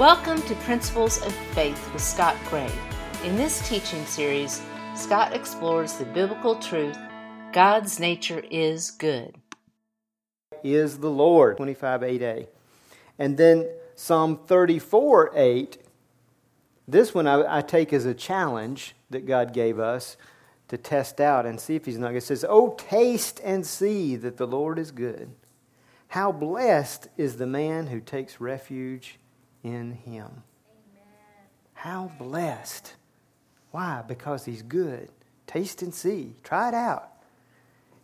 Welcome to Principles of Faith with Scott Gray. In this teaching series, Scott explores the biblical truth God's nature is good. Is the Lord, 25 8a. And then Psalm 34 8. This one I, I take as a challenge that God gave us to test out and see if He's not. It says, Oh, taste and see that the Lord is good. How blessed is the man who takes refuge in him. Amen. How blessed. Why? Because he's good. Taste and see. Try it out.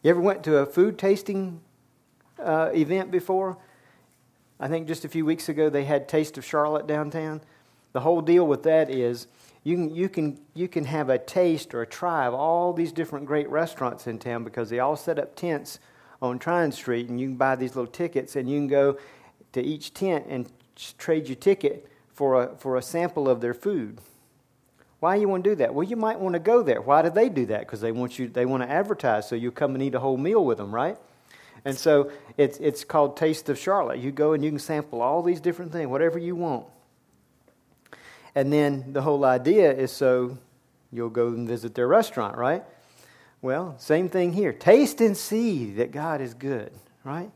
You ever went to a food tasting uh, event before? I think just a few weeks ago they had Taste of Charlotte downtown. The whole deal with that is you can, you can, you can have a taste or a try of all these different great restaurants in town because they all set up tents on Tryon Street and you can buy these little tickets and you can go to each tent and trade your ticket for a, for a sample of their food. Why you want to do that? Well, you might want to go there. Why do they do that? Because they want you. They want to advertise, so you come and eat a whole meal with them, right? And so it's it's called Taste of Charlotte. You go and you can sample all these different things, whatever you want. And then the whole idea is so you'll go and visit their restaurant, right? Well, same thing here. Taste and see that God is good, right?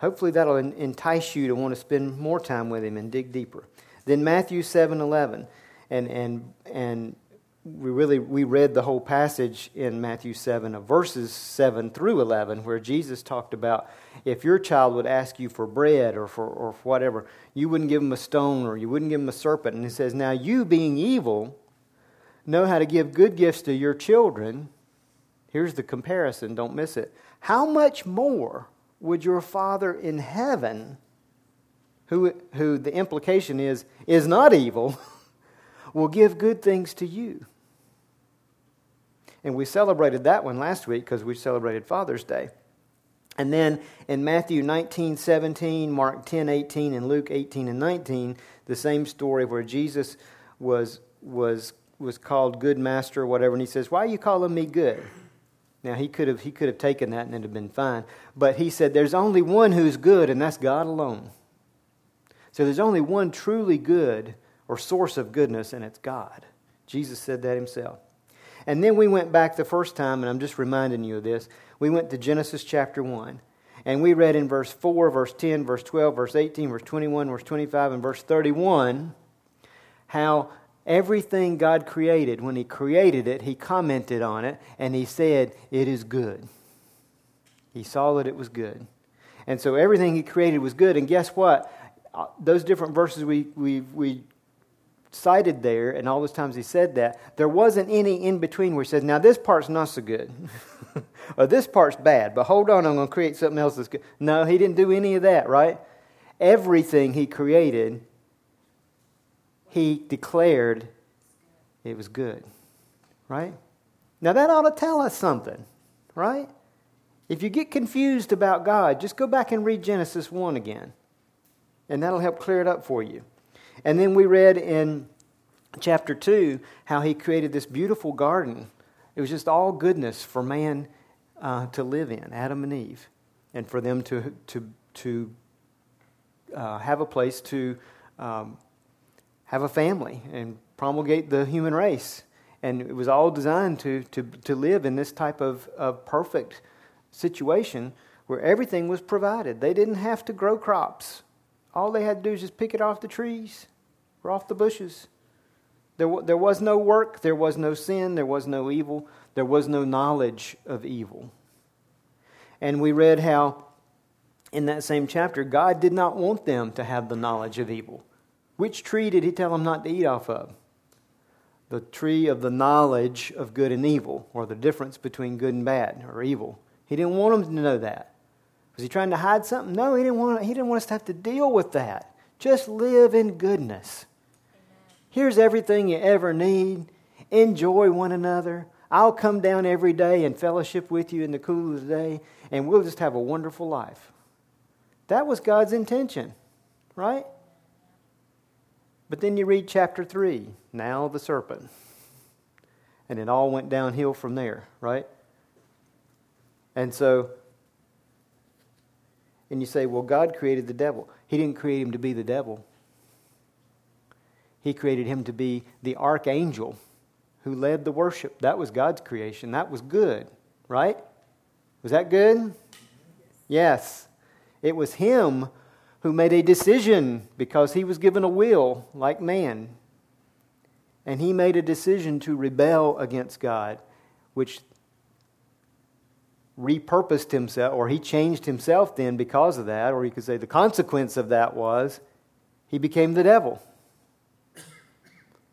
Hopefully that'll entice you to want to spend more time with him and dig deeper. Then Matthew 7:11 and and and we really we read the whole passage in Matthew 7 of verses 7 through 11 where Jesus talked about if your child would ask you for bread or for or whatever you wouldn't give him a stone or you wouldn't give him a serpent. And he says now you being evil know how to give good gifts to your children. Here's the comparison don't miss it. How much more would your Father in heaven, who, who the implication is, is not evil, will give good things to you? And we celebrated that one last week because we celebrated Father's Day. And then in Matthew 19, 17, Mark 10, 18, and Luke 18 and 19, the same story where Jesus was, was, was called good master or whatever, and he says, Why are you calling me good? Now he could have he could have taken that and it'd have been fine. But he said there's only one who's good, and that's God alone. So there's only one truly good or source of goodness, and it's God. Jesus said that himself. And then we went back the first time, and I'm just reminding you of this. We went to Genesis chapter 1. And we read in verse 4, verse 10, verse 12, verse 18, verse 21, verse 25, and verse 31 how Everything God created, when He created it, He commented on it and He said, It is good. He saw that it was good. And so everything He created was good. And guess what? Uh, those different verses we, we, we cited there, and all those times He said that, there wasn't any in between where He said, Now this part's not so good. or this part's bad, but hold on, I'm going to create something else that's good. No, He didn't do any of that, right? Everything He created he declared it was good. Right? Now that ought to tell us something, right? If you get confused about God, just go back and read Genesis 1 again. And that'll help clear it up for you. And then we read in chapter 2 how he created this beautiful garden. It was just all goodness for man uh, to live in, Adam and Eve, and for them to, to, to uh, have a place to um, have a family and promulgate the human race. And it was all designed to, to, to live in this type of, of perfect situation where everything was provided. They didn't have to grow crops. All they had to do was just pick it off the trees or off the bushes. There, there was no work, there was no sin, there was no evil, there was no knowledge of evil. And we read how in that same chapter, God did not want them to have the knowledge of evil. Which tree did he tell them not to eat off of? The tree of the knowledge of good and evil, or the difference between good and bad or evil. He didn't want them to know that. Was he trying to hide something? No, he didn't want, he didn't want us to have to deal with that. Just live in goodness. Here's everything you ever need. Enjoy one another. I'll come down every day and fellowship with you in the cool of the day, and we'll just have a wonderful life. That was God's intention, right? But then you read chapter 3, now the serpent. And it all went downhill from there, right? And so, and you say, well, God created the devil. He didn't create him to be the devil. He created him to be the archangel who led the worship. That was God's creation. That was good, right? Was that good? Yes. It was him who made a decision because he was given a will like man. And he made a decision to rebel against God, which repurposed himself, or he changed himself then because of that, or you could say the consequence of that was he became the devil.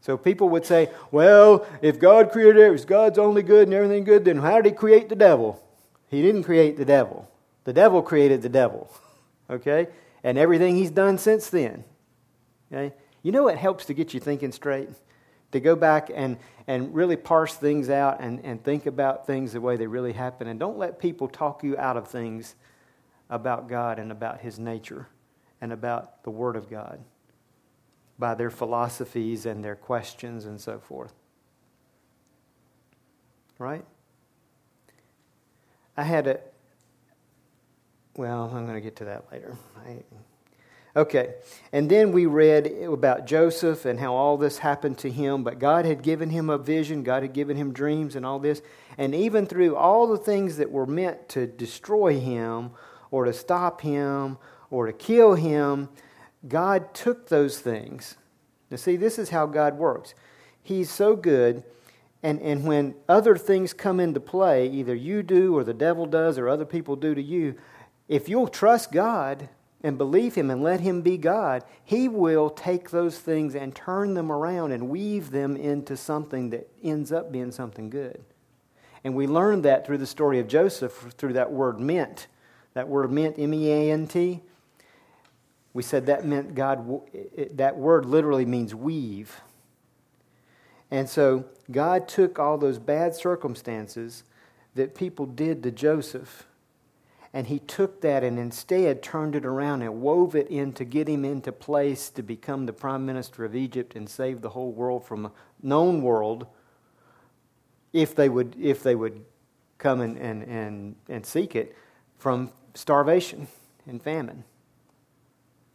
So people would say, well, if God created it, if God's only good and everything good, then how did he create the devil? He didn't create the devil. The devil created the devil. Okay? And everything he's done since then. Okay? You know what helps to get you thinking straight? To go back and, and really parse things out and, and think about things the way they really happen. And don't let people talk you out of things about God and about his nature and about the Word of God by their philosophies and their questions and so forth. Right? I had a, well, I'm going to get to that later. I, okay. And then we read about Joseph and how all this happened to him, but God had given him a vision, God had given him dreams and all this. And even through all the things that were meant to destroy him or to stop him or to kill him, God took those things. Now, see, this is how God works. He's so good, and, and when other things come into play, either you do or the devil does or other people do to you, if you'll trust God and believe Him and let Him be God, He will take those things and turn them around and weave them into something that ends up being something good. And we learned that through the story of Joseph, through that word meant. That word meant, M E A N T. We said that meant God, that word literally means weave. And so God took all those bad circumstances that people did to Joseph, and he took that and instead turned it around and wove it in to get him into place to become the prime minister of Egypt and save the whole world from a known world if they would, if they would come and, and, and, and seek it from starvation and famine.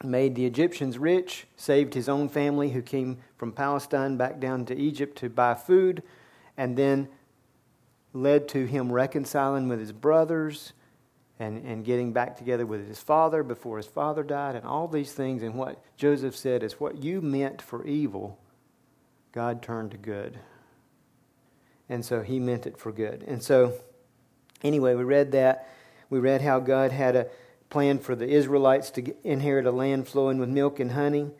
Made the Egyptians rich, saved his own family who came from Palestine back down to Egypt to buy food, and then led to him reconciling with his brothers and, and getting back together with his father before his father died, and all these things. And what Joseph said is, What you meant for evil, God turned to good. And so he meant it for good. And so, anyway, we read that. We read how God had a plan for the Israelites to inherit a land flowing with milk and honey.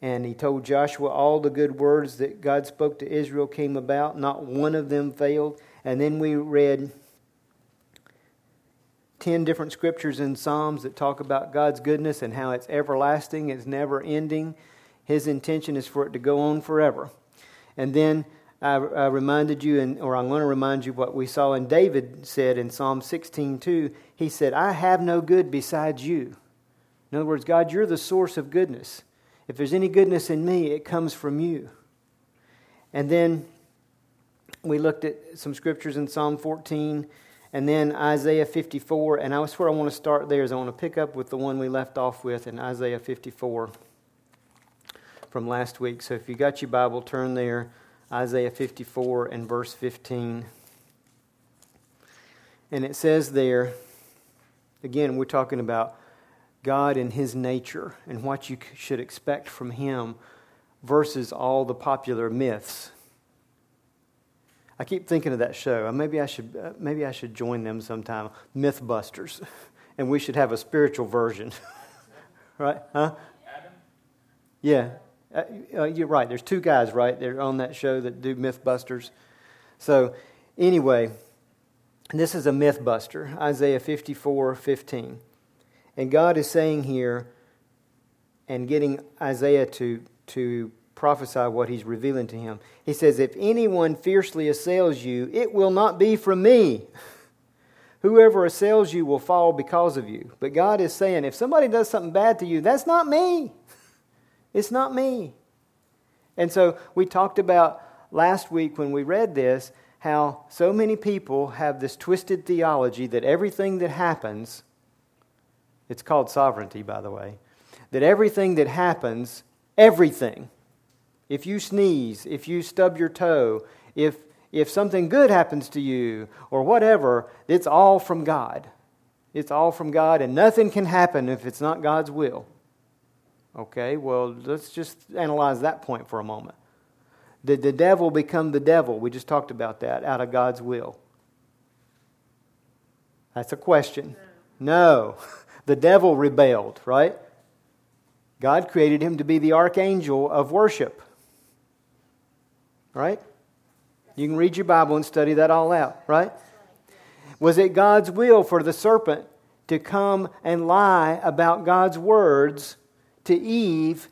And he told Joshua all the good words that God spoke to Israel came about. Not one of them failed. And then we read 10 different scriptures in Psalms that talk about God's goodness and how it's everlasting, it's never ending. His intention is for it to go on forever. And then I, I reminded you, and, or I'm going to remind you what we saw and David said in Psalm 16:2. He said, "I have no good besides you." In other words, God, you're the source of goodness. If there's any goodness in me, it comes from you. And then we looked at some scriptures in Psalm 14 and then Isaiah 54. And I swear I want to start there, is I want to pick up with the one we left off with in Isaiah 54 from last week. So if you got your Bible, turn there. Isaiah 54 and verse 15. And it says there, again, we're talking about God and His nature and what you should expect from Him versus all the popular myths. I keep thinking of that show. Maybe I should, uh, maybe I should join them sometime. Mythbusters. And we should have a spiritual version. right? Huh? Adam? Yeah. Uh, uh, you're right. There's two guys, right? They're on that show that do Mythbusters. So, anyway, this is a Mythbuster, Isaiah 54 15. And God is saying here, and getting Isaiah to, to prophesy what he's revealing to him. He says, If anyone fiercely assails you, it will not be from me. Whoever assails you will fall because of you. But God is saying, if somebody does something bad to you, that's not me. It's not me. And so we talked about last week when we read this how so many people have this twisted theology that everything that happens, it's called sovereignty, by the way, that everything that happens, everything, if you sneeze, if you stub your toe, if, if something good happens to you, or whatever, it's all from God. It's all from God, and nothing can happen if it's not God's will. Okay, well, let's just analyze that point for a moment. Did the devil become the devil? We just talked about that out of God's will. That's a question. No. The devil rebelled, right? God created him to be the archangel of worship. Right? You can read your Bible and study that all out, right? Was it God's will for the serpent to come and lie about God's words to Eve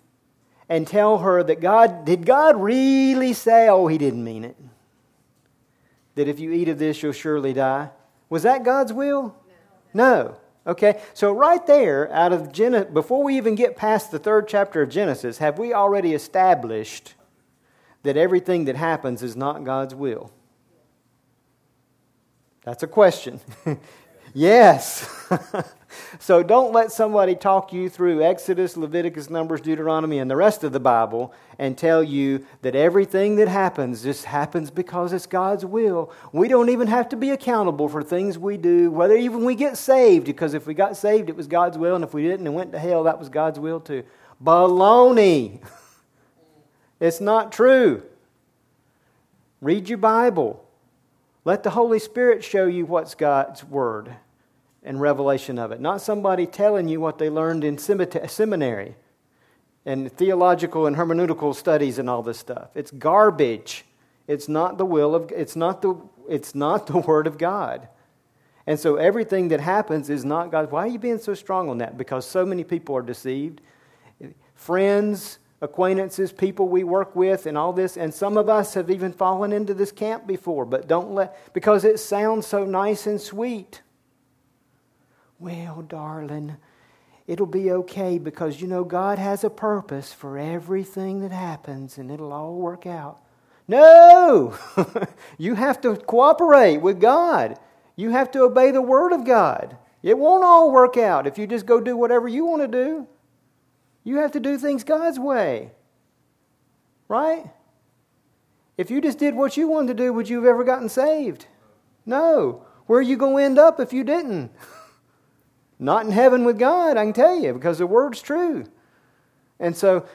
and tell her that God, did God really say, oh, he didn't mean it? That if you eat of this, you'll surely die? Was that God's will? No. Okay, so right there, out of Genesis, before we even get past the third chapter of Genesis, have we already established that everything that happens is not God's will? That's a question. yes. so don't let somebody talk you through Exodus, Leviticus, Numbers, Deuteronomy, and the rest of the Bible and tell you that everything that happens just happens because it's God's will. We don't even have to be accountable for things we do, whether even we get saved, because if we got saved, it was God's will, and if we didn't and went to hell, that was God's will too. Baloney. it's not true. Read your Bible. Let the Holy Spirit show you what's God's Word and revelation of it, not somebody telling you what they learned in seminary and theological and hermeneutical studies and all this stuff. It's garbage. It's not the will of it's not the it's not the word of God. And so everything that happens is not God. Why are you being so strong on that? Because so many people are deceived. Friends, acquaintances, people we work with, and all this. And some of us have even fallen into this camp before, but don't let, because it sounds so nice and sweet. Well, darling, it'll be okay because you know God has a purpose for everything that happens and it'll all work out. No! you have to cooperate with God. You have to obey the Word of God. It won't all work out if you just go do whatever you want to do. You have to do things God's way. Right? If you just did what you wanted to do, would you have ever gotten saved? No. Where are you going to end up if you didn't? Not in heaven with God, I can tell you, because the word's true. And so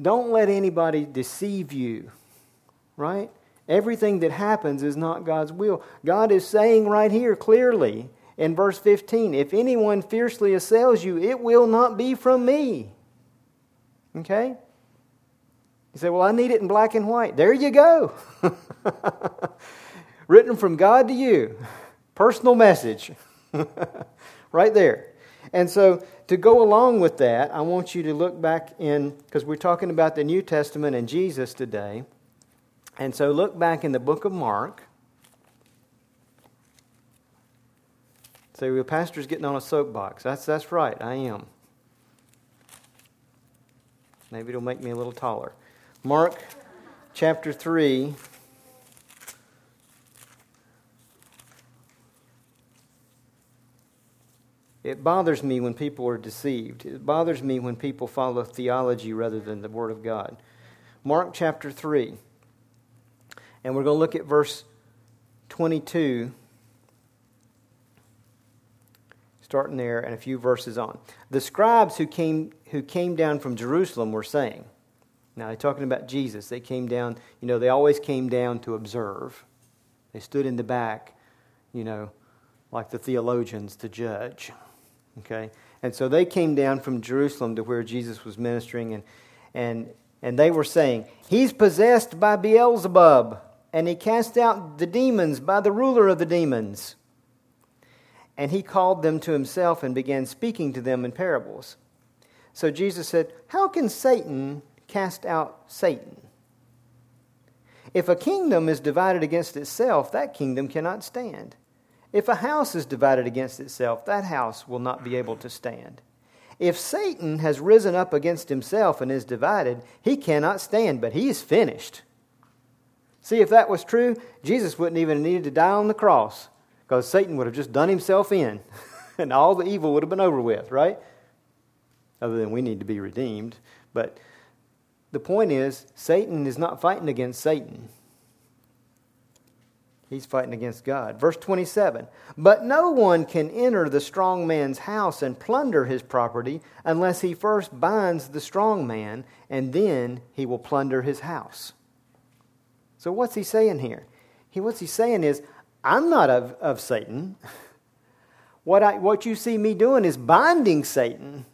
don't let anybody deceive you, right? Everything that happens is not God's will. God is saying right here clearly in verse 15 if anyone fiercely assails you, it will not be from me. Okay? You say, well, I need it in black and white. There you go. Written from God to you. Personal message. right there. And so, to go along with that, I want you to look back in, because we're talking about the New Testament and Jesus today. And so, look back in the book of Mark. Say, well, pastor's getting on a soapbox. That's, that's right, I am. Maybe it'll make me a little taller. Mark chapter 3. It bothers me when people are deceived. It bothers me when people follow theology rather than the Word of God. Mark chapter 3. And we're going to look at verse 22, starting there and a few verses on. The scribes who came, who came down from Jerusalem were saying, now they're talking about Jesus. They came down, you know, they always came down to observe. They stood in the back, you know, like the theologians to judge. Okay? And so they came down from Jerusalem to where Jesus was ministering, and, and, and they were saying, He's possessed by Beelzebub, and he cast out the demons by the ruler of the demons. And he called them to himself and began speaking to them in parables. So Jesus said, How can Satan cast out Satan? If a kingdom is divided against itself, that kingdom cannot stand. If a house is divided against itself, that house will not be able to stand. If Satan has risen up against himself and is divided, he cannot stand, but he is finished. See, if that was true, Jesus wouldn't even have needed to die on the cross because Satan would have just done himself in and all the evil would have been over with, right? Other than we need to be redeemed. But the point is, Satan is not fighting against Satan. He's fighting against God. Verse 27 But no one can enter the strong man's house and plunder his property unless he first binds the strong man, and then he will plunder his house. So, what's he saying here? He, what's he saying is, I'm not of, of Satan. What, I, what you see me doing is binding Satan,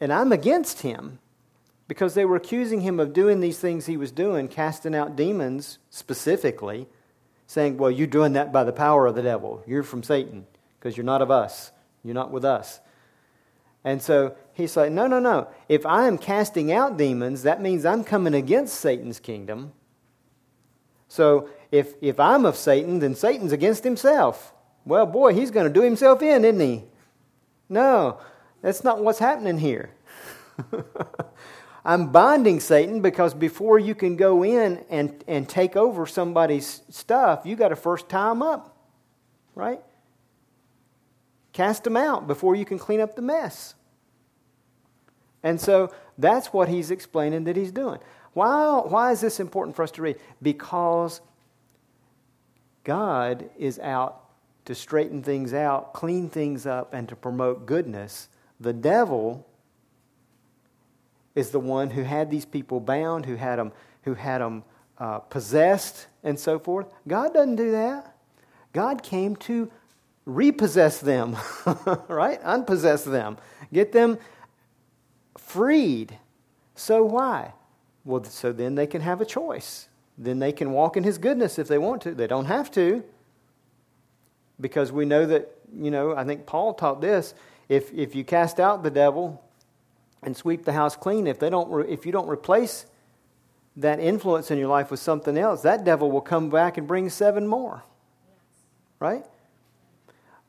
and I'm against him because they were accusing him of doing these things he was doing, casting out demons specifically, saying, Well, you're doing that by the power of the devil. You're from Satan because you're not of us. You're not with us. And so he's like, No, no, no. If I am casting out demons, that means I'm coming against Satan's kingdom. So if, if I'm of Satan, then Satan's against himself. Well, boy, he's going to do himself in, isn't he? No, that's not what's happening here. I'm binding Satan because before you can go in and, and take over somebody's stuff, you got to first tie them up, right? Cast them out before you can clean up the mess. And so that's what he's explaining that he's doing. Why, why is this important for us to read? Because God is out to straighten things out, clean things up, and to promote goodness. The devil is the one who had these people bound, who had them, who had them uh, possessed, and so forth. God doesn't do that. God came to repossess them, right? Unpossess them, get them freed. So why? Well, so then they can have a choice. Then they can walk in His goodness if they want to. They don't have to. Because we know that, you know, I think Paul taught this. If, if you cast out the devil, and sweep the house clean. If, they don't re- if you don't replace that influence in your life with something else, that devil will come back and bring seven more. Right?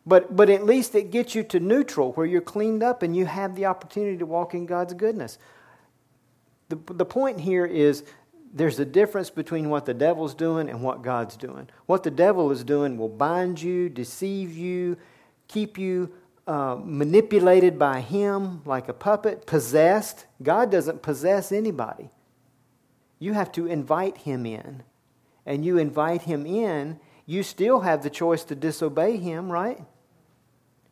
But, but at least it gets you to neutral where you're cleaned up and you have the opportunity to walk in God's goodness. The, the point here is there's a difference between what the devil's doing and what God's doing. What the devil is doing will bind you, deceive you, keep you uh, manipulated by him like a puppet, possessed. God doesn't possess anybody. You have to invite him in. And you invite him in, you still have the choice to disobey him, right?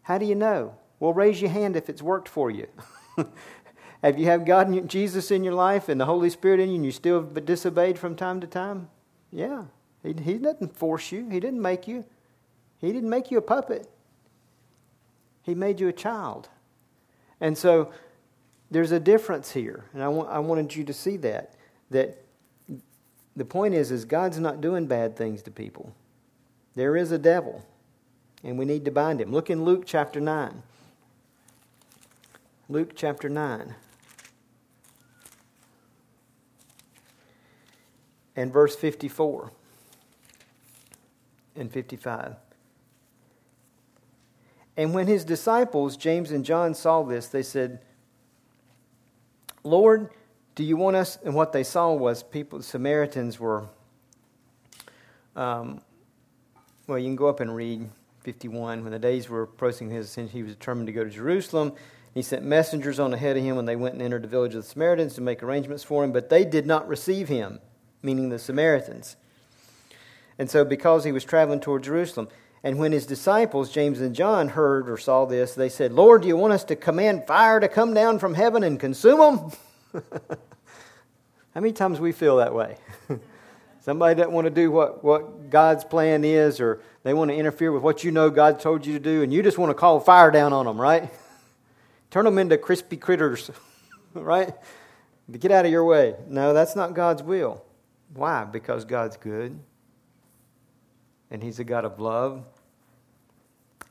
How do you know? Well, raise your hand if it's worked for you. have you had God and Jesus in your life and the Holy Spirit in you and you still have disobeyed from time to time? Yeah. He, he didn't force you, He didn't make you. He didn't make you a puppet. He made you a child. And so there's a difference here. And I, want, I wanted you to see that. That the point is, is God's not doing bad things to people. There is a devil, and we need to bind him. Look in Luke chapter 9. Luke chapter 9. And verse 54 and 55. And when his disciples, James and John, saw this, they said, Lord, do you want us? And what they saw was people, the Samaritans were, um, well, you can go up and read 51. When the days were approaching his ascension, he was determined to go to Jerusalem. He sent messengers on ahead of him and they went and entered the village of the Samaritans to make arrangements for him, but they did not receive him, meaning the Samaritans. And so, because he was traveling toward Jerusalem, and when his disciples, James and John, heard or saw this, they said, Lord, do you want us to command fire to come down from heaven and consume them? How many times we feel that way? Somebody doesn't want to do what, what God's plan is, or they want to interfere with what you know God told you to do, and you just want to call fire down on them, right? Turn them into crispy critters, right? Get out of your way. No, that's not God's will. Why? Because God's good, and He's a God of love,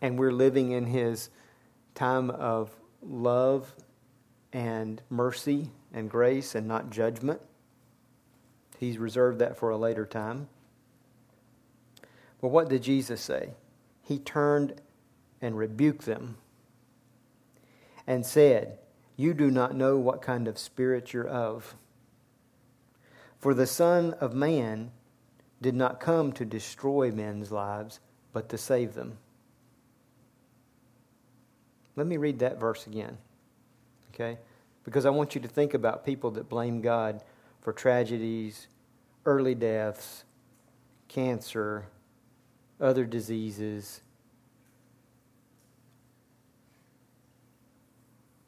and we're living in His time of love and mercy and grace and not judgment. He's reserved that for a later time. But what did Jesus say? He turned and rebuked them and said, You do not know what kind of spirit you're of. For the Son of Man did not come to destroy men's lives, but to save them. Let me read that verse again. Okay? because I want you to think about people that blame God for tragedies, early deaths, cancer, other diseases,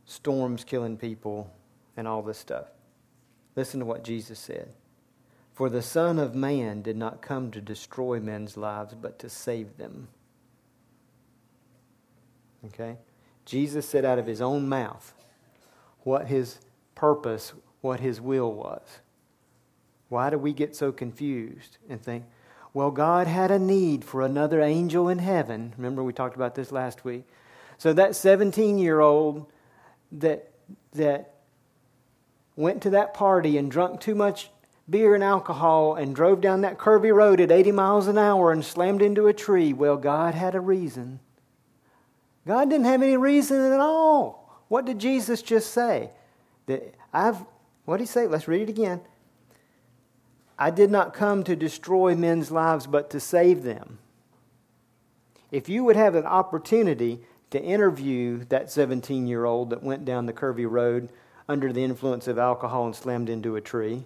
storms killing people, and all this stuff. Listen to what Jesus said. For the Son of Man did not come to destroy men's lives, but to save them. Okay? Jesus said out of his own mouth what his purpose, what his will was. Why do we get so confused and think, well, God had a need for another angel in heaven? Remember, we talked about this last week. So that 17 year old that, that went to that party and drunk too much beer and alcohol and drove down that curvy road at 80 miles an hour and slammed into a tree, well, God had a reason. God didn't have any reason at all. What did Jesus just say? That I've what did he say? Let's read it again. I did not come to destroy men's lives, but to save them. If you would have an opportunity to interview that 17 year old that went down the curvy road under the influence of alcohol and slammed into a tree,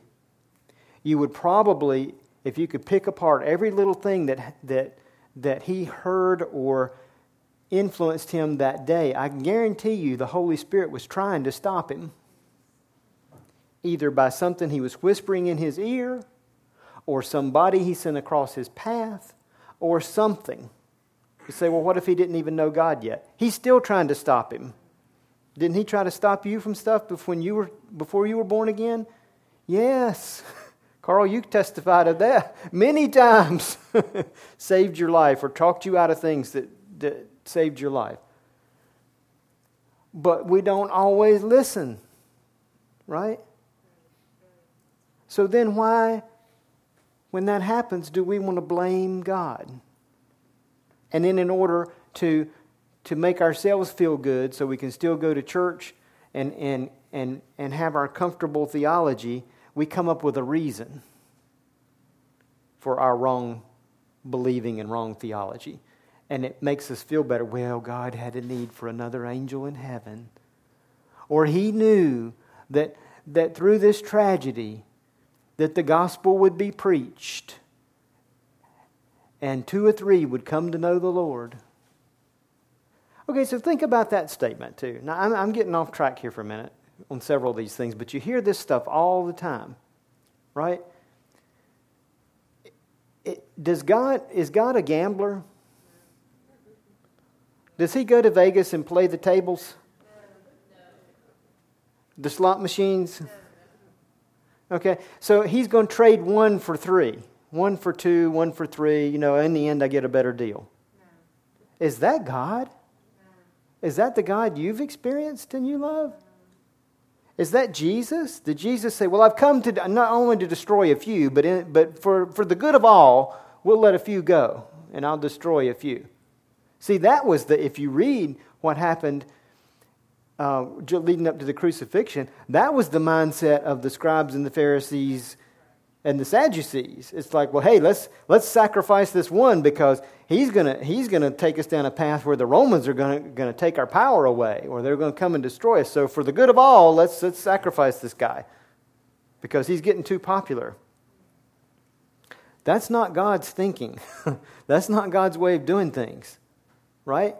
you would probably, if you could pick apart every little thing that, that, that he heard or influenced him that day, I guarantee you the Holy Spirit was trying to stop him. Either by something he was whispering in his ear, or somebody he sent across his path, or something. You say, well, what if he didn't even know God yet? He's still trying to stop him. Didn't he try to stop you from stuff before you were, before you were born again? Yes. Carl, you testified of that many times. saved your life or talked you out of things that, that saved your life. But we don't always listen, right? So then, why, when that happens, do we want to blame God? And then, in order to, to make ourselves feel good so we can still go to church and, and, and, and have our comfortable theology, we come up with a reason for our wrong believing and wrong theology and it makes us feel better. Well, God had a need for another angel in heaven. Or he knew that, that through this tragedy that the gospel would be preached and two or three would come to know the Lord. Okay, so think about that statement too. Now, I'm, I'm getting off track here for a minute on several of these things, but you hear this stuff all the time, right? It, does God, is God a gambler? Does he go to Vegas and play the tables? The slot machines? Okay, so he's going to trade one for three. One for two, one for three. You know, in the end, I get a better deal. Is that God? Is that the God you've experienced and you love? Is that Jesus? Did Jesus say, Well, I've come to not only to destroy a few, but, in, but for, for the good of all, we'll let a few go, and I'll destroy a few? See, that was the, if you read what happened uh, leading up to the crucifixion, that was the mindset of the scribes and the Pharisees and the Sadducees. It's like, well, hey, let's, let's sacrifice this one because he's going he's gonna take us down a path where the Romans are going to take our power away or they're going to come and destroy us. So, for the good of all, let's, let's sacrifice this guy because he's getting too popular. That's not God's thinking. That's not God's way of doing things right?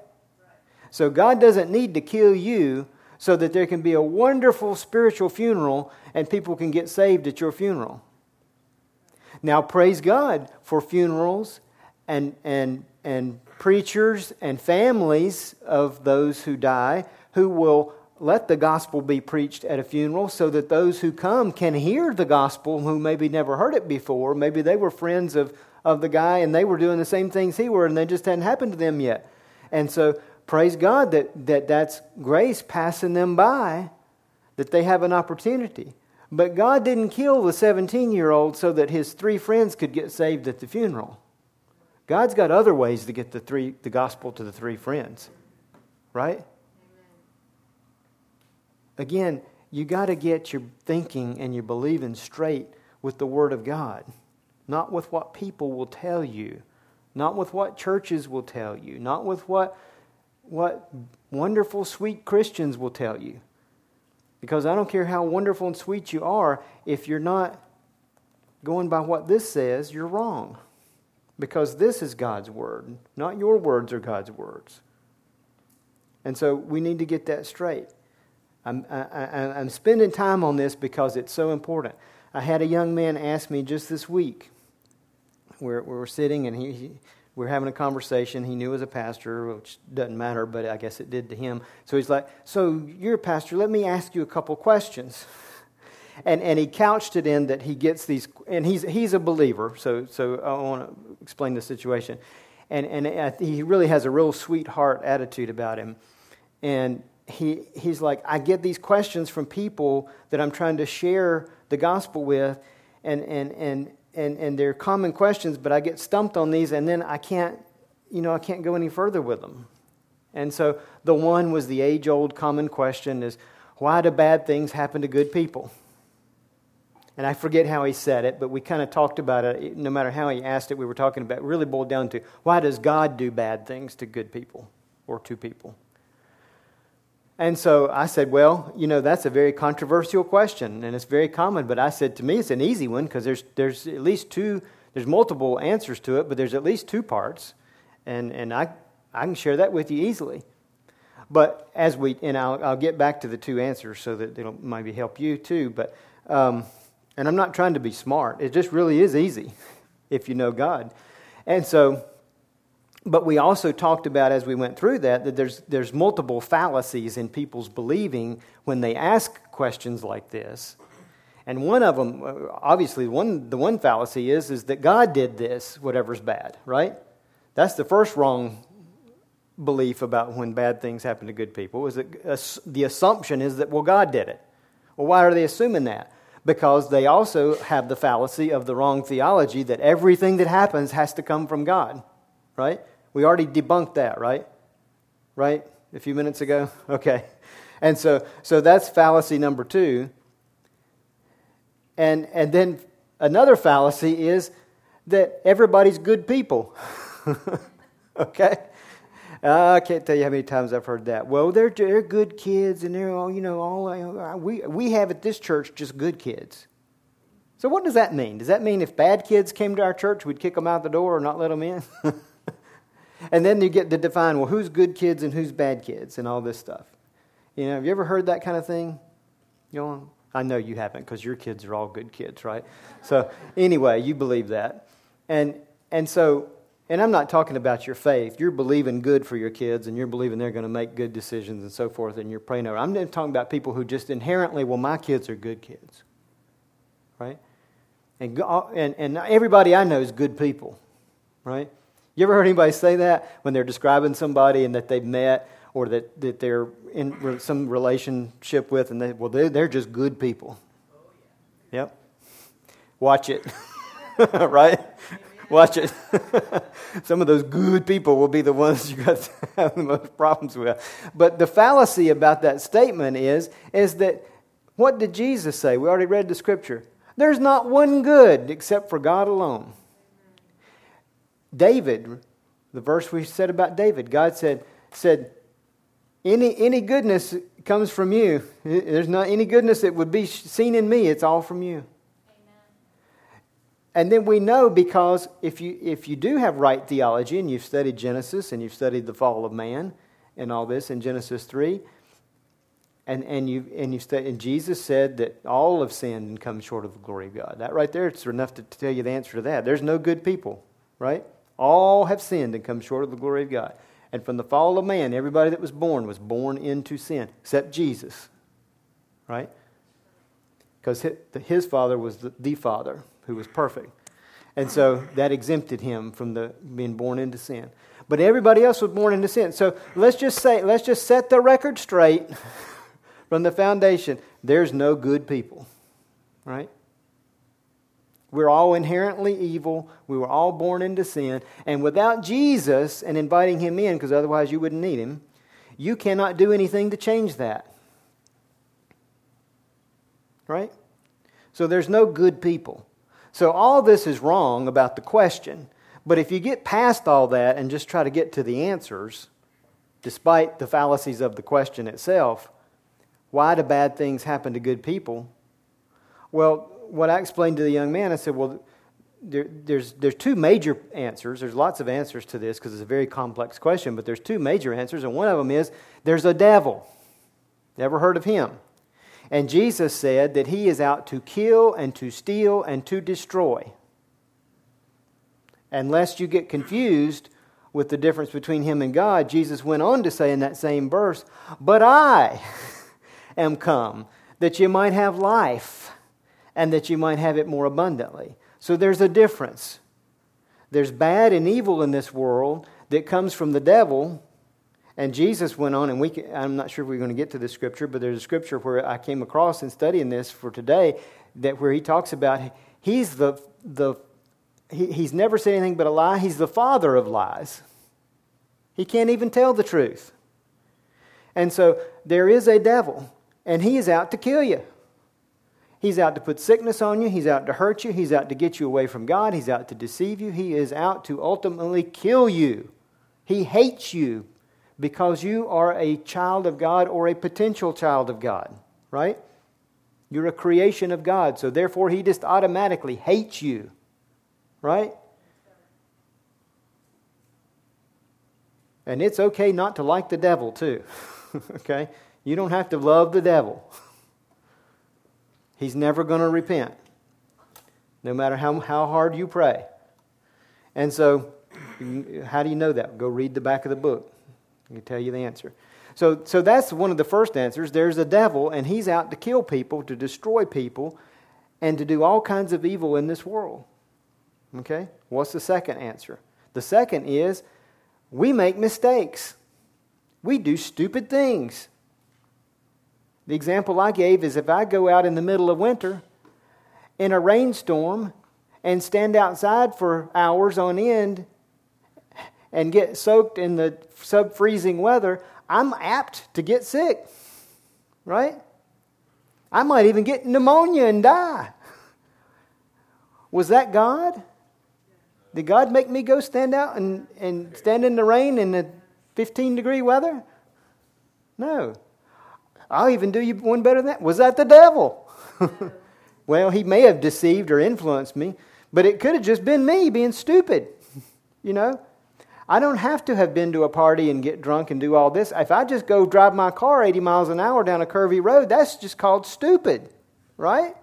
So God doesn't need to kill you so that there can be a wonderful spiritual funeral and people can get saved at your funeral. Now, praise God for funerals and, and, and preachers and families of those who die who will let the gospel be preached at a funeral so that those who come can hear the gospel who maybe never heard it before. Maybe they were friends of, of the guy and they were doing the same things he were and they just hadn't happened to them yet. And so praise God that, that that's grace passing them by, that they have an opportunity. But God didn't kill the 17 year old so that his three friends could get saved at the funeral. God's got other ways to get the, three, the gospel to the three friends, right? Again, you got to get your thinking and your believing straight with the Word of God, not with what people will tell you not with what churches will tell you, not with what, what wonderful, sweet Christians will tell you. Because I don't care how wonderful and sweet you are, if you're not going by what this says, you're wrong. Because this is God's word, not your words are God's words. And so we need to get that straight. I'm, I, am spending time on this because it's so important. I had a young man ask me just this week. Where we're, we were sitting and he, we were having a conversation. He knew as a pastor, which doesn't matter, but I guess it did to him. So he's like, So you're a pastor, let me ask you a couple questions. And, and he couched it in that he gets these, and he's, he's a believer, so, so I want to explain the situation. And, and he really has a real sweetheart attitude about him. And he, he's like, I get these questions from people that I'm trying to share the gospel with, and, and, and, and, and they're common questions, but I get stumped on these, and then I can't, you know, I can't go any further with them. And so the one was the age old common question is, why do bad things happen to good people? And I forget how he said it, but we kind of talked about it. No matter how he asked it, we were talking about it really boiled down to why does God do bad things to good people or to people? And so I said, Well, you know, that's a very controversial question, and it's very common. But I said, To me, it's an easy one because there's, there's at least two, there's multiple answers to it, but there's at least two parts. And, and I, I can share that with you easily. But as we, and I'll, I'll get back to the two answers so that it'll maybe help you too. But, um, and I'm not trying to be smart, it just really is easy if you know God. And so but we also talked about as we went through that that there's, there's multiple fallacies in people's believing when they ask questions like this. And one of them, obviously, one, the one fallacy is, is that God did this, whatever's bad, right? That's the first wrong belief about when bad things happen to good people, is that uh, the assumption is that, well, God did it. Well, why are they assuming that? Because they also have the fallacy of the wrong theology that everything that happens has to come from God, right? We already debunked that, right? Right? A few minutes ago? Okay. And so, so that's fallacy number two. And, and then another fallacy is that everybody's good people. okay? Uh, I can't tell you how many times I've heard that. Well, they're, they're good kids, and they're all, you know, all, we, we have at this church just good kids. So, what does that mean? Does that mean if bad kids came to our church, we'd kick them out the door or not let them in? And then you get to define, well, who's good kids and who's bad kids and all this stuff. You know, have you ever heard that kind of thing? You know, I know you haven't because your kids are all good kids, right? So anyway, you believe that. And, and so, and I'm not talking about your faith. You're believing good for your kids and you're believing they're going to make good decisions and so forth and you're praying over. I'm talking about people who just inherently, well, my kids are good kids, right? And, and, and everybody I know is good people, right? You ever heard anybody say that when they're describing somebody and that they've met or that, that they're in some relationship with and they, well, they're, they're just good people? Yep. Watch it. right? Watch it. Some of those good people will be the ones you got to have the most problems with. But the fallacy about that statement is, is that what did Jesus say? We already read the scripture. There's not one good except for God alone. David, the verse we said about David, God said, said any, any goodness comes from you. There's not any goodness that would be seen in me. It's all from you. Amen. And then we know because if you, if you do have right theology and you've studied Genesis and you've studied the fall of man and all this in Genesis 3, and, and, you, and, you st- and Jesus said that all have sinned and come short of the glory of God. That right there, it's enough to tell you the answer to that. There's no good people, right? All have sinned and come short of the glory of God. And from the fall of man, everybody that was born was born into sin, except Jesus. Right? Because his father was the father who was perfect. And so that exempted him from the, being born into sin. But everybody else was born into sin. So let's just say, let's just set the record straight from the foundation. There's no good people. Right? We're all inherently evil. We were all born into sin. And without Jesus and inviting him in, because otherwise you wouldn't need him, you cannot do anything to change that. Right? So there's no good people. So all this is wrong about the question. But if you get past all that and just try to get to the answers, despite the fallacies of the question itself, Why do bad things happen to good people? Well, what I explained to the young man, I said, well, there, there's, there's two major answers. There's lots of answers to this because it's a very complex question, but there's two major answers, and one of them is there's a devil. Never heard of him. And Jesus said that he is out to kill and to steal and to destroy. Unless you get confused with the difference between him and God, Jesus went on to say in that same verse, But I am come that you might have life and that you might have it more abundantly. So there's a difference. There's bad and evil in this world that comes from the devil. And Jesus went on, and we can, I'm not sure if we're going to get to this scripture, but there's a scripture where I came across in studying this for today that where he talks about he's the, the he, he's never said anything but a lie. He's the father of lies. He can't even tell the truth. And so there is a devil, and he is out to kill you. He's out to put sickness on you. He's out to hurt you. He's out to get you away from God. He's out to deceive you. He is out to ultimately kill you. He hates you because you are a child of God or a potential child of God, right? You're a creation of God. So therefore, he just automatically hates you, right? And it's okay not to like the devil, too, okay? You don't have to love the devil. He's never going to repent, no matter how, how hard you pray. And so, how do you know that? Go read the back of the book. I can tell you the answer. So, so that's one of the first answers. There's a devil, and he's out to kill people, to destroy people, and to do all kinds of evil in this world. Okay? What's the second answer? The second is we make mistakes. We do stupid things. The example I gave is if I go out in the middle of winter in a rainstorm and stand outside for hours on end and get soaked in the sub freezing weather, I'm apt to get sick, right? I might even get pneumonia and die. Was that God? Did God make me go stand out and, and stand in the rain in the 15 degree weather? No. I'll even do you one better than that. Was that the devil? well, he may have deceived or influenced me, but it could have just been me being stupid. you know? I don't have to have been to a party and get drunk and do all this. If I just go drive my car 80 miles an hour down a curvy road, that's just called stupid, right?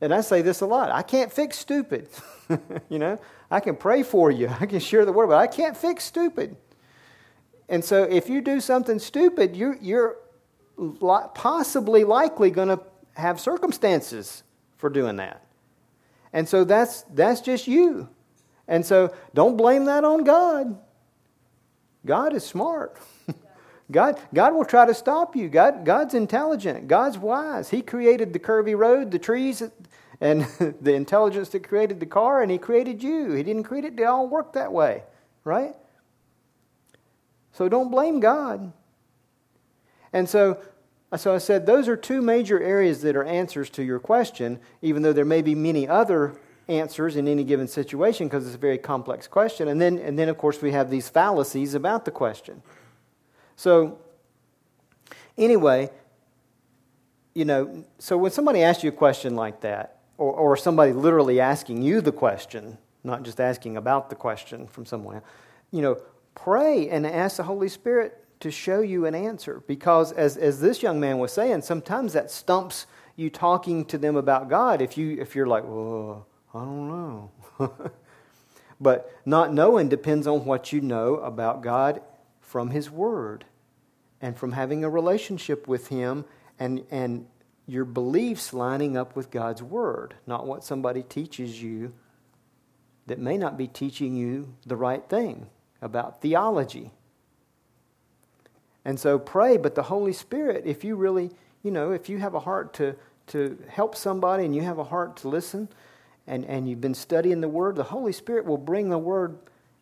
And I say this a lot. I can't fix stupid. you know, I can pray for you. I can share the word, but I can't fix stupid. And so if you do something stupid, you're, you're possibly likely going to have circumstances for doing that. And so that's, that's just you. And so don't blame that on God. God is smart. God, God will try to stop you. God, God's intelligent. God's wise. He created the curvy road, the trees, and the intelligence that created the car, and He created you. He didn't create it to all work that way, right? So don't blame God. And so, so I said those are two major areas that are answers to your question, even though there may be many other answers in any given situation because it's a very complex question. And then, and then, of course, we have these fallacies about the question. So, anyway, you know, so when somebody asks you a question like that, or, or somebody literally asking you the question, not just asking about the question from someone, you know, pray and ask the Holy Spirit to show you an answer. Because as, as this young man was saying, sometimes that stumps you talking to them about God if, you, if you're like, well, I don't know. but not knowing depends on what you know about God from His Word and from having a relationship with Him and, and your beliefs lining up with God's Word, not what somebody teaches you that may not be teaching you the right thing about theology. And so pray, but the Holy Spirit, if you really, you know, if you have a heart to, to help somebody and you have a heart to listen and, and you've been studying the Word, the Holy Spirit will bring the Word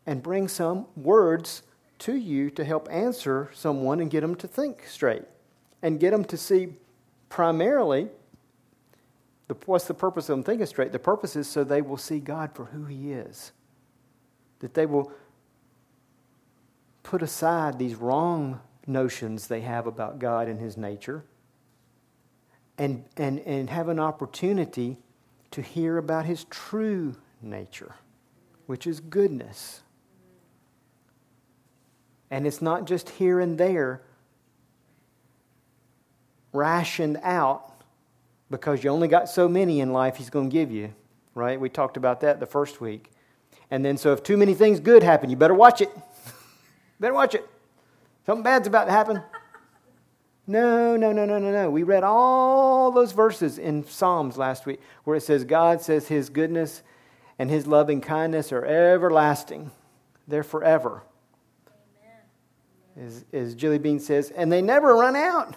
and bring some words to you to help answer someone and get them to think straight and get them to see primarily the, what's the purpose of them thinking straight? The purpose is so they will see God for who He is. That they will put aside these wrong notions they have about God and His nature and, and, and have an opportunity to hear about His true nature, which is goodness. And it's not just here and there rationed out because you only got so many in life He's going to give you, right? We talked about that the first week. And then, so if too many things good happen, you better watch it. Better watch it. Something bad's about to happen. No, no, no, no, no, no. We read all those verses in Psalms last week where it says God says his goodness and his loving kindness are everlasting. They're forever. Amen. As, as Jilly Bean says, and they never run out.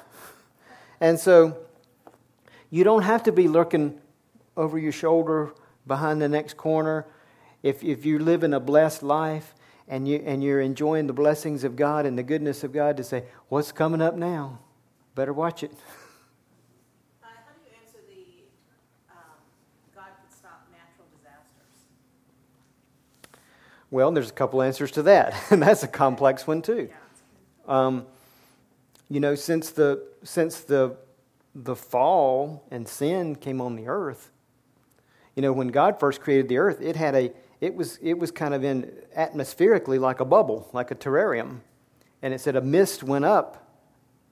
And so you don't have to be looking over your shoulder behind the next corner if, if you live in a blessed life and, you, and you're enjoying the blessings of God and the goodness of God to say, What's coming up now? Better watch it. Uh, how do you answer the um, God could stop natural disasters? Well, there's a couple answers to that, and that's a complex one too. Um, you know, since the since the the fall and sin came on the earth, you know, when God first created the earth, it had a it was, it was kind of in atmospherically like a bubble, like a terrarium. And it said a mist went up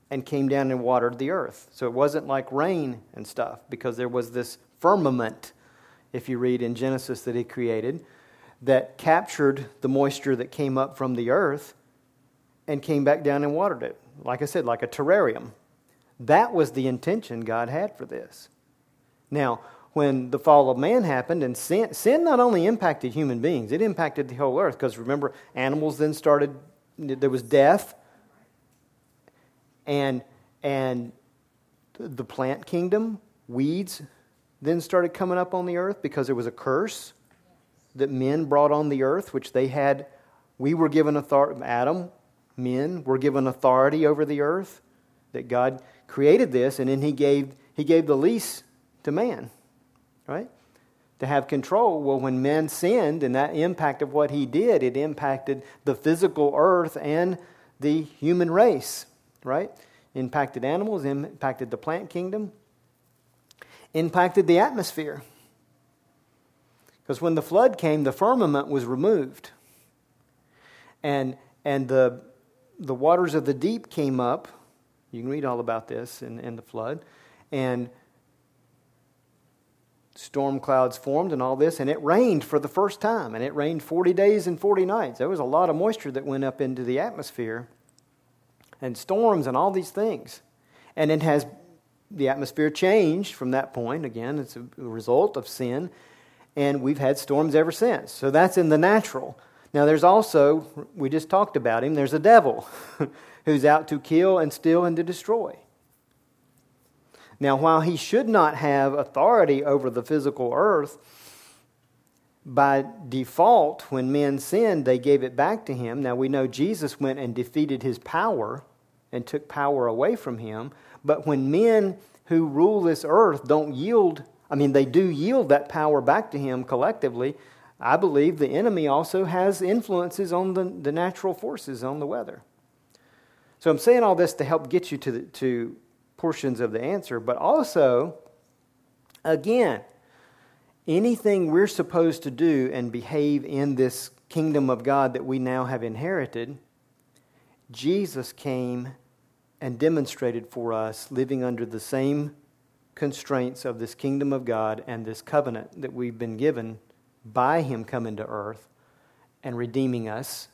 and came down and watered the earth. So it wasn't like rain and stuff because there was this firmament, if you read in Genesis, that he created that captured the moisture that came up from the earth and came back down and watered it. Like I said, like a terrarium. That was the intention God had for this. Now, when the fall of man happened and sin, sin not only impacted human beings, it impacted the whole earth. Because remember, animals then started, there was death, and, and the plant kingdom, weeds, then started coming up on the earth because there was a curse that men brought on the earth, which they had. We were given authority, Adam, men were given authority over the earth, that God created this, and then He gave, he gave the lease to man right? To have control. Well, when men sinned and that impact of what he did, it impacted the physical earth and the human race, right? Impacted animals, impacted the plant kingdom, impacted the atmosphere. Because when the flood came, the firmament was removed. And, and the, the waters of the deep came up. You can read all about this in, in the flood. And storm clouds formed and all this, and it rained for the first time, and it rained 40 days and 40 nights. There was a lot of moisture that went up into the atmosphere, and storms and all these things. And it has, the atmosphere changed from that point. Again, it's a result of sin, and we've had storms ever since. So that's in the natural. Now, there's also, we just talked about him, there's a devil who's out to kill and steal and to destroy. Now, while he should not have authority over the physical earth, by default, when men sinned, they gave it back to him. Now, we know Jesus went and defeated his power and took power away from him. But when men who rule this earth don't yield, I mean, they do yield that power back to him collectively, I believe the enemy also has influences on the, the natural forces, on the weather. So I'm saying all this to help get you to, the, to portions of the answer, but also, again, anything we're supposed to do and behave in this kingdom of God that we now have inherited, Jesus came and demonstrated for us living under the same constraints of this kingdom of God and this covenant that we've been given by Him coming to earth and redeeming us.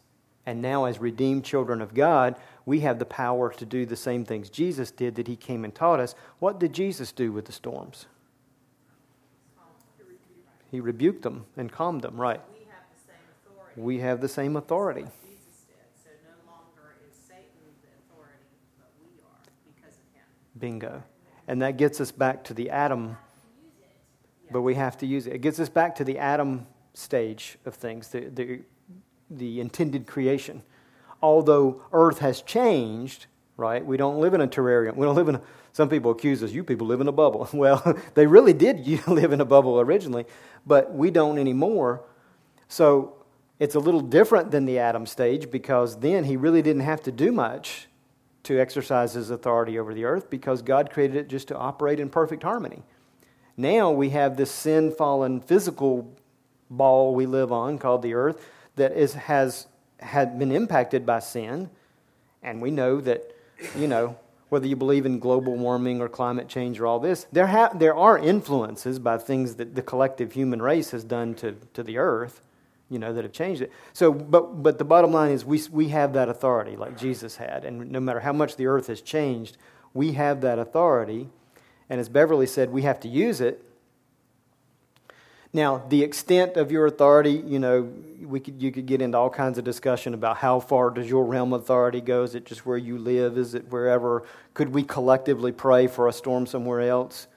And now, as redeemed children of God, we have the power to do the same things Jesus did that he came and taught us. What did Jesus do with the storms? He rebuked them and calmed them, right? We have the same authority. We have the same authority. So no longer is Satan the authority, but we are because of him. Bingo. And that gets us back to the Adam, but we have to use it. It gets us back to the Adam stage of things, the, the, the intended creation although Earth has changed, right? We don't live in a terrarium. We don't live in a, some people accuse us, you people live in a bubble. Well, they really did live in a bubble originally, but we don't anymore. So it's a little different than the Adam stage because then he really didn't have to do much to exercise his authority over the earth because God created it just to operate in perfect harmony. Now we have this sin fallen physical ball we live on called the earth that is, has had been impacted by sin. And we know that, you know, whether you believe in global warming or climate change or all this, there, ha- there are influences by things that the collective human race has done to, to the earth, you know, that have changed it. So, but, but the bottom line is we, we have that authority like Jesus had. And no matter how much the earth has changed, we have that authority. And as Beverly said, we have to use it now, the extent of your authority, you know, we could, you could get into all kinds of discussion about how far does your realm of authority go? Is it just where you live? Is it wherever? Could we collectively pray for a storm somewhere else?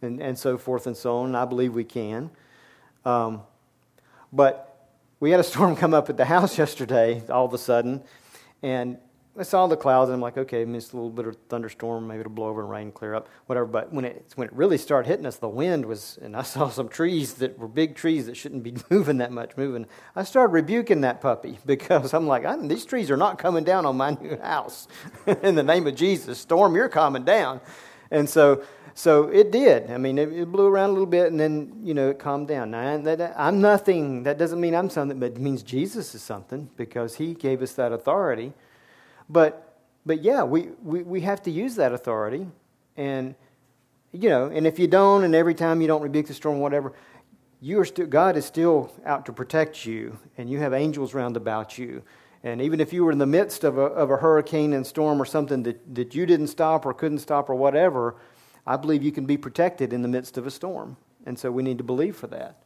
And, and so forth and so on. I believe we can. Um, but we had a storm come up at the house yesterday all of a sudden, and I saw the clouds and I'm like, okay, it's a little bit of thunderstorm, maybe it'll blow over and rain, clear up, whatever. But when it when it really started hitting us, the wind was, and I saw some trees that were big trees that shouldn't be moving that much, moving. I started rebuking that puppy because I'm like, these trees are not coming down on my new house. In the name of Jesus, storm, you're coming down. And so, so it did. I mean, it, it, blew around a little bit, and then you know it calmed down. Now, that, I'm nothing. That doesn't mean I'm something, but it means Jesus is something because He gave us that authority. But, but yeah, we, we, we have to use that authority. And, you know, and if you don't, and every time you don't rebuke the storm, whatever, you are still, God is still out to protect you, and you have angels round about you. And even if you were in the midst of a, of a hurricane and storm or something that, that you didn't stop or couldn't stop or whatever, I believe you can be protected in the midst of a storm. And so we need to believe for that.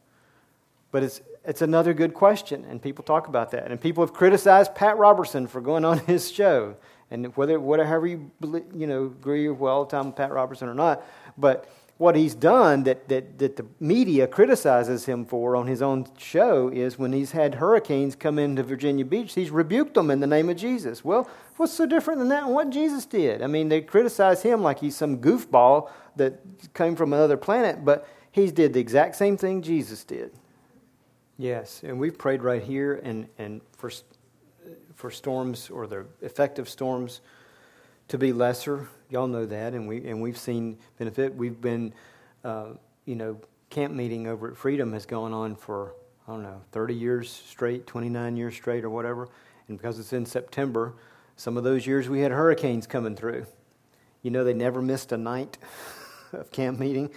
But it's, it's another good question, and people talk about that. And people have criticized Pat Robertson for going on his show. And whether, whatever you you know, agree well time with Pat Robertson or not, but what he's done that, that, that the media criticizes him for on his own show is when he's had hurricanes come into Virginia Beach, he's rebuked them in the name of Jesus. Well, what's so different than that and what Jesus did? I mean, they criticize him like he's some goofball that came from another planet, but he did the exact same thing Jesus did. Yes, and we've prayed right here, and, and for, for storms or the effective storms to be lesser. Y'all know that, and, we, and we've seen benefit. We've been, uh, you know, camp meeting over at Freedom has gone on for, I don't know, 30 years straight, 29 years straight, or whatever. And because it's in September, some of those years we had hurricanes coming through. You know, they never missed a night of camp meeting.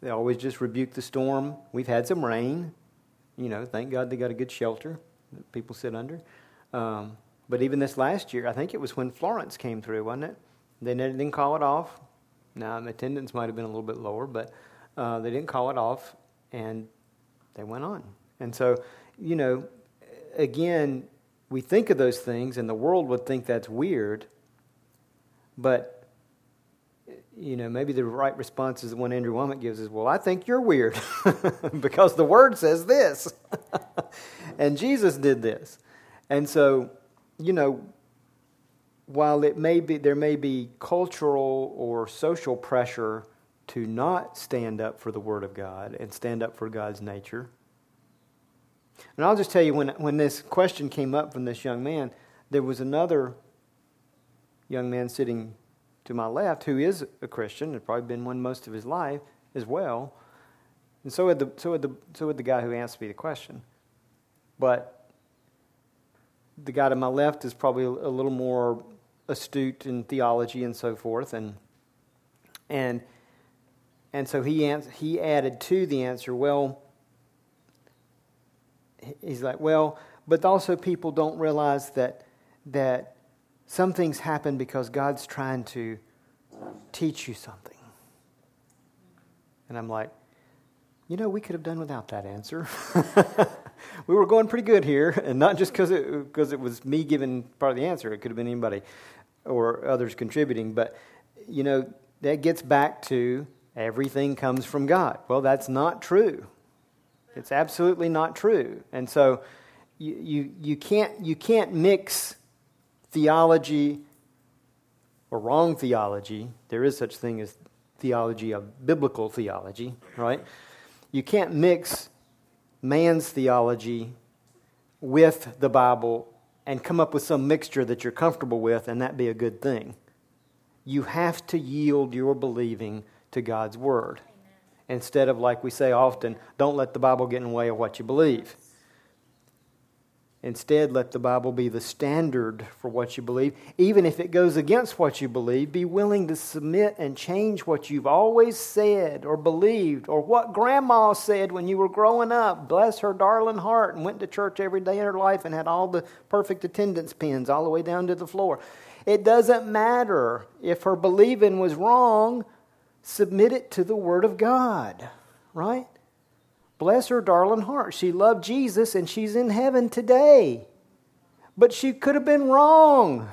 They always just rebuked the storm. We've had some rain, you know, thank God they got a good shelter that people sit under. Um, but even this last year, I think it was when Florence came through, wasn't it? They didn't call it off. Now, attendance might have been a little bit lower, but uh, they didn't call it off, and they went on. And so, you know, again, we think of those things, and the world would think that's weird, but you know, maybe the right response is the one Andrew Wommack gives is, well, I think you're weird because the word says this. and Jesus did this. And so, you know, while it may be, there may be cultural or social pressure to not stand up for the Word of God and stand up for God's nature. And I'll just tell you, when, when this question came up from this young man, there was another young man sitting to my left, who is a Christian, had probably been one most of his life as well. And so had the, so had the, so had the guy who asked me the question. But the guy to my left is probably a little more astute in theology and so forth. And, and, and so he, ans- he added to the answer, well, he's like, well, but also people don't realize that, that some things happen because God's trying to teach you something. And I'm like, you know, we could have done without that answer. we were going pretty good here, and not just because it, cause it was me giving part of the answer, it could have been anybody or others contributing. But, you know, that gets back to everything comes from God. Well, that's not true. It's absolutely not true. And so you, you, you, can't, you can't mix theology or wrong theology, there is such thing as theology of biblical theology, right? You can't mix man's theology with the Bible and come up with some mixture that you're comfortable with and that be a good thing. You have to yield your believing to God's Word. Instead of, like we say often, don't let the Bible get in the way of what you believe. Instead, let the Bible be the standard for what you believe. Even if it goes against what you believe, be willing to submit and change what you've always said or believed or what grandma said when you were growing up. Bless her darling heart and went to church every day in her life and had all the perfect attendance pins all the way down to the floor. It doesn't matter if her believing was wrong, submit it to the Word of God, right? Bless her darling heart. She loved Jesus and she's in heaven today. But she could have been wrong.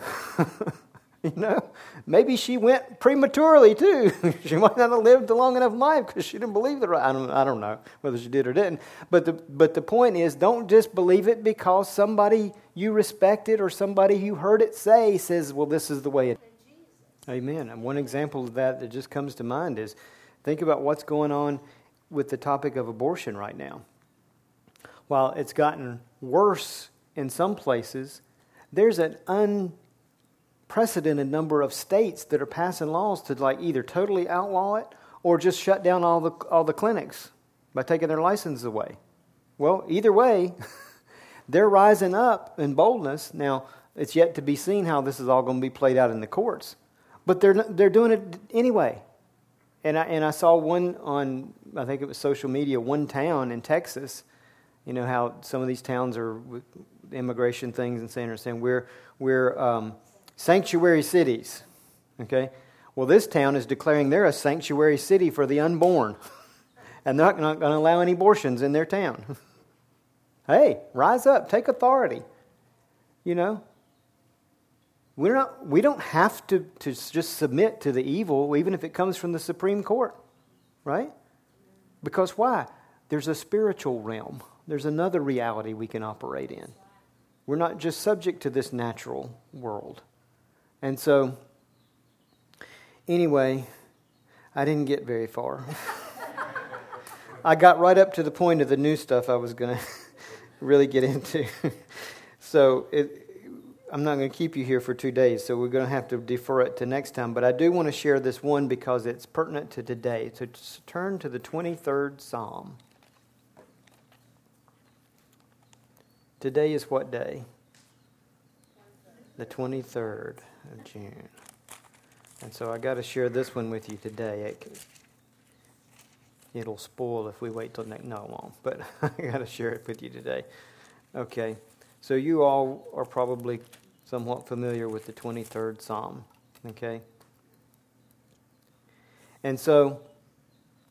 you know, maybe she went prematurely too. she might not have lived a long enough life because she didn't believe the right. I don't, I don't know whether she did or didn't. But the, but the point is, don't just believe it because somebody you respected or somebody you heard it say says, well, this is the way it Amen. And one example of that that just comes to mind is think about what's going on with the topic of abortion right now. While it's gotten worse in some places, there's an unprecedented number of states that are passing laws to like either totally outlaw it or just shut down all the all the clinics by taking their licenses away. Well, either way, they're rising up in boldness. Now, it's yet to be seen how this is all going to be played out in the courts, but they're they're doing it anyway. And I, and I saw one on, I think it was social media, one town in Texas. You know how some of these towns are immigration things and saying, saying we're, we're um, sanctuary cities. Okay? Well, this town is declaring they're a sanctuary city for the unborn. and they're not, not going to allow any abortions in their town. hey, rise up, take authority. You know, we're not, we don't have to, to just submit to the evil, even if it comes from the Supreme Court, right? Because why? There's a spiritual realm, there's another reality we can operate in. We're not just subject to this natural world. And so, anyway, I didn't get very far. I got right up to the point of the new stuff I was going to really get into. so, it, I'm not going to keep you here for two days, so we're going to have to defer it to next time. But I do want to share this one because it's pertinent to today. So turn to the 23rd Psalm. Today is what day? The 23rd of June. And so I got to share this one with you today. It, will spoil if we wait till next. No, it won't. But I got to share it with you today. Okay. So you all are probably somewhat familiar with the 23rd Psalm. Okay? And so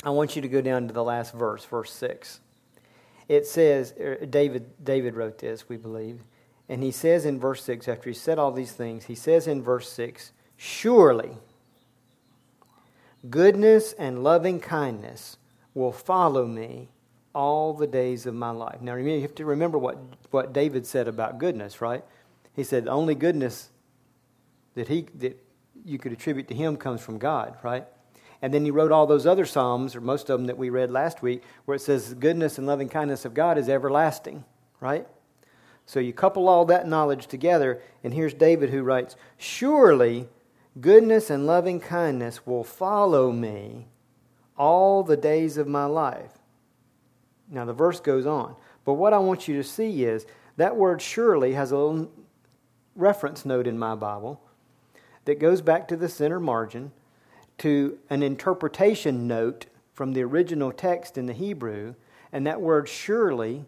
I want you to go down to the last verse, verse 6. It says, er, David, David wrote this, we believe. And he says in verse 6, after he said all these things, he says in verse 6, Surely goodness and loving kindness will follow me all the days of my life. Now, you have to remember what, what David said about goodness, right? He said the only goodness that, he, that you could attribute to him comes from God, right? And then he wrote all those other Psalms, or most of them that we read last week, where it says goodness and loving kindness of God is everlasting, right? So you couple all that knowledge together, and here's David who writes Surely goodness and loving kindness will follow me all the days of my life. Now, the verse goes on. But what I want you to see is that word surely has a little reference note in my Bible that goes back to the center margin to an interpretation note from the original text in the Hebrew, and that word surely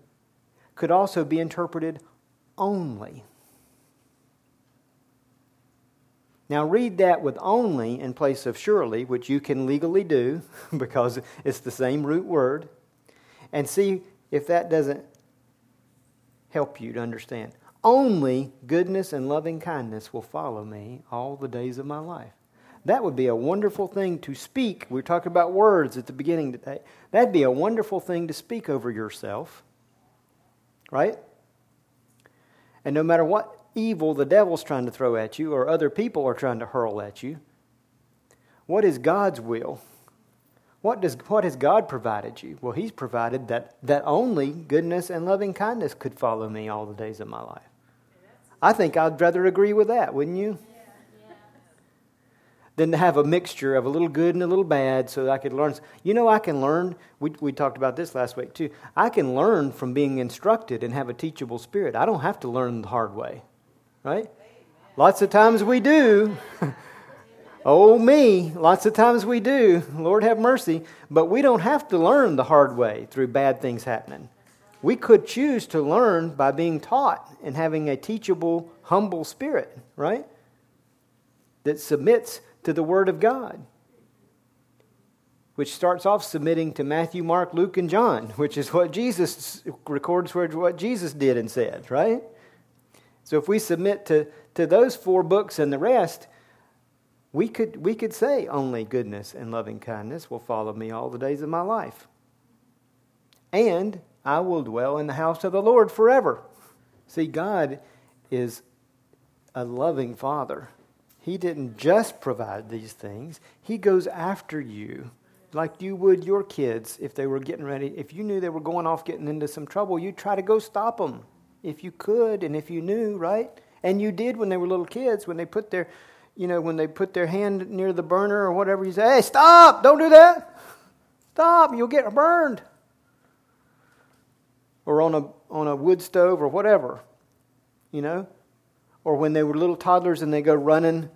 could also be interpreted only. Now, read that with only in place of surely, which you can legally do because it's the same root word and see if that doesn't help you to understand. Only goodness and loving kindness will follow me all the days of my life. That would be a wonderful thing to speak. We are talking about words at the beginning today. That'd be a wonderful thing to speak over yourself. Right? And no matter what evil the devil's trying to throw at you or other people are trying to hurl at you, what is God's will? What, does, what has God provided you? Well, He's provided that, that only goodness and loving kindness could follow me all the days of my life. I think I'd rather agree with that, wouldn't you? than to have a mixture of a little good and a little bad so I could learn. You know, I can learn, we, we talked about this last week too. I can learn from being instructed and have a teachable spirit. I don't have to learn the hard way, right? Lots of times we do. oh, me, lots of times we do. Lord have mercy. But we don't have to learn the hard way through bad things happening. We could choose to learn by being taught and having a teachable, humble spirit, right? That submits to the Word of God, which starts off submitting to Matthew, Mark, Luke, and John, which is what Jesus records what Jesus did and said, right? So if we submit to, to those four books and the rest, we could, we could say only goodness and loving kindness will follow me all the days of my life. And I will dwell in the house of the Lord forever. See, God is a loving Father. He didn't just provide these things, He goes after you like you would your kids if they were getting ready. If you knew they were going off getting into some trouble, you'd try to go stop them if you could and if you knew, right? And you did when they were little kids, when they put their, you know, when they put their hand near the burner or whatever, you say, hey, stop, don't do that. Stop, you'll get burned. Or on a, on a wood stove or whatever, you know? or when they were little toddlers and they go running,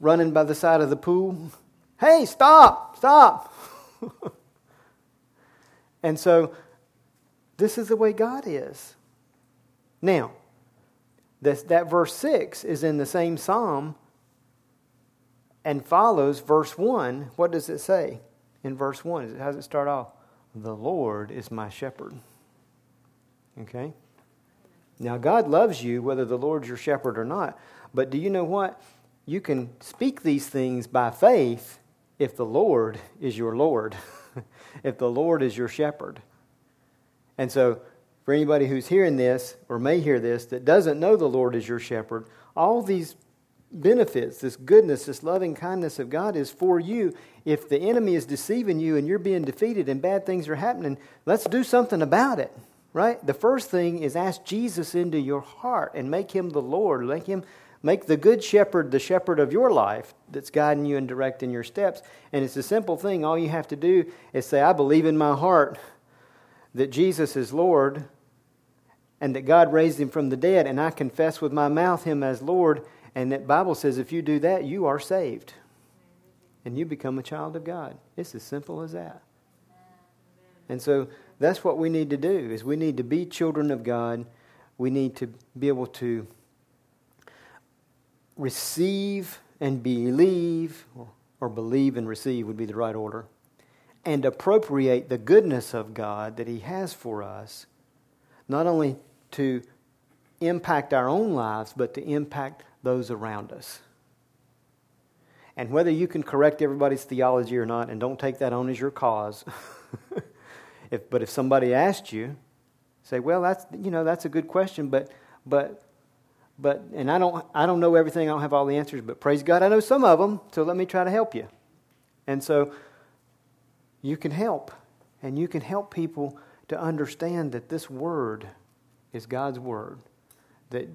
running by the side of the pool. Hey, stop, stop. and so this is the way God is. Now, this, that verse 6 is in the same psalm and follows verse 1. What does it say in verse 1? How does it start off? The Lord is my shepherd. Okay? Now, God loves you whether the Lord's your shepherd or not. But do you know what? You can speak these things by faith if the Lord is your Lord, if the Lord is your shepherd. And so, for anybody who's hearing this or may hear this that doesn't know the Lord is your shepherd, all these benefits, this goodness, this loving kindness of God is for you. If the enemy is deceiving you and you're being defeated and bad things are happening, let's do something about it right? The first thing is ask Jesus into your heart and make him the Lord. Make him make the good shepherd the shepherd of your life that's guiding you and directing your steps. And it's a simple thing. All you have to do is say, I believe in my heart that Jesus is Lord and that God raised him from the dead, and I confess with my mouth him as Lord. And that Bible says if you do that, you are saved. And you become a child of God. It's as simple as that. And so that's what we need to do is we need to be children of God. We need to be able to receive and believe, or, believe and receive would be the right order, and appropriate the goodness of God that He has for us, not only to impact our own lives, but to impact those around us. And whether you can correct everybody's theology or not, and don't take that on as your cause. If, but if somebody asked you, say, well, that's, you know, that's a good question, but, but, but, and I don't, I don't know everything, I don't have all the answers, but praise God, I know some of them, so let me try to help you. And so you can help, and you can help people to understand that this word is God's word, that,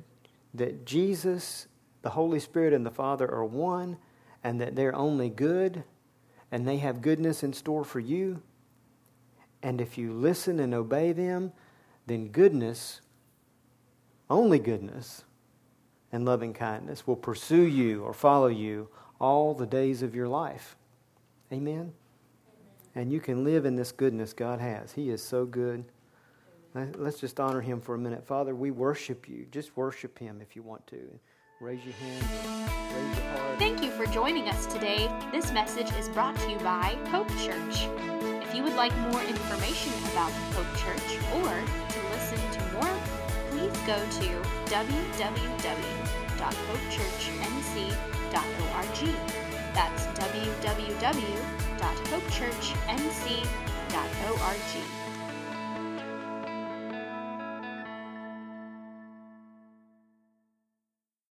that Jesus, the Holy Spirit, and the Father are one, and that they're only good, and they have goodness in store for you, and if you listen and obey them, then goodness, only goodness, and loving kindness will pursue you or follow you all the days of your life. Amen? Amen? And you can live in this goodness God has. He is so good. Let's just honor Him for a minute. Father, we worship you. Just worship Him if you want to. Raise your hand, raise your heart. Thank you for joining us today. This message is brought to you by Hope Church. If you would like more information about Hope Church or to listen to more, please go to www.hopechurchnc.org. That's www.hopechurchnc.org.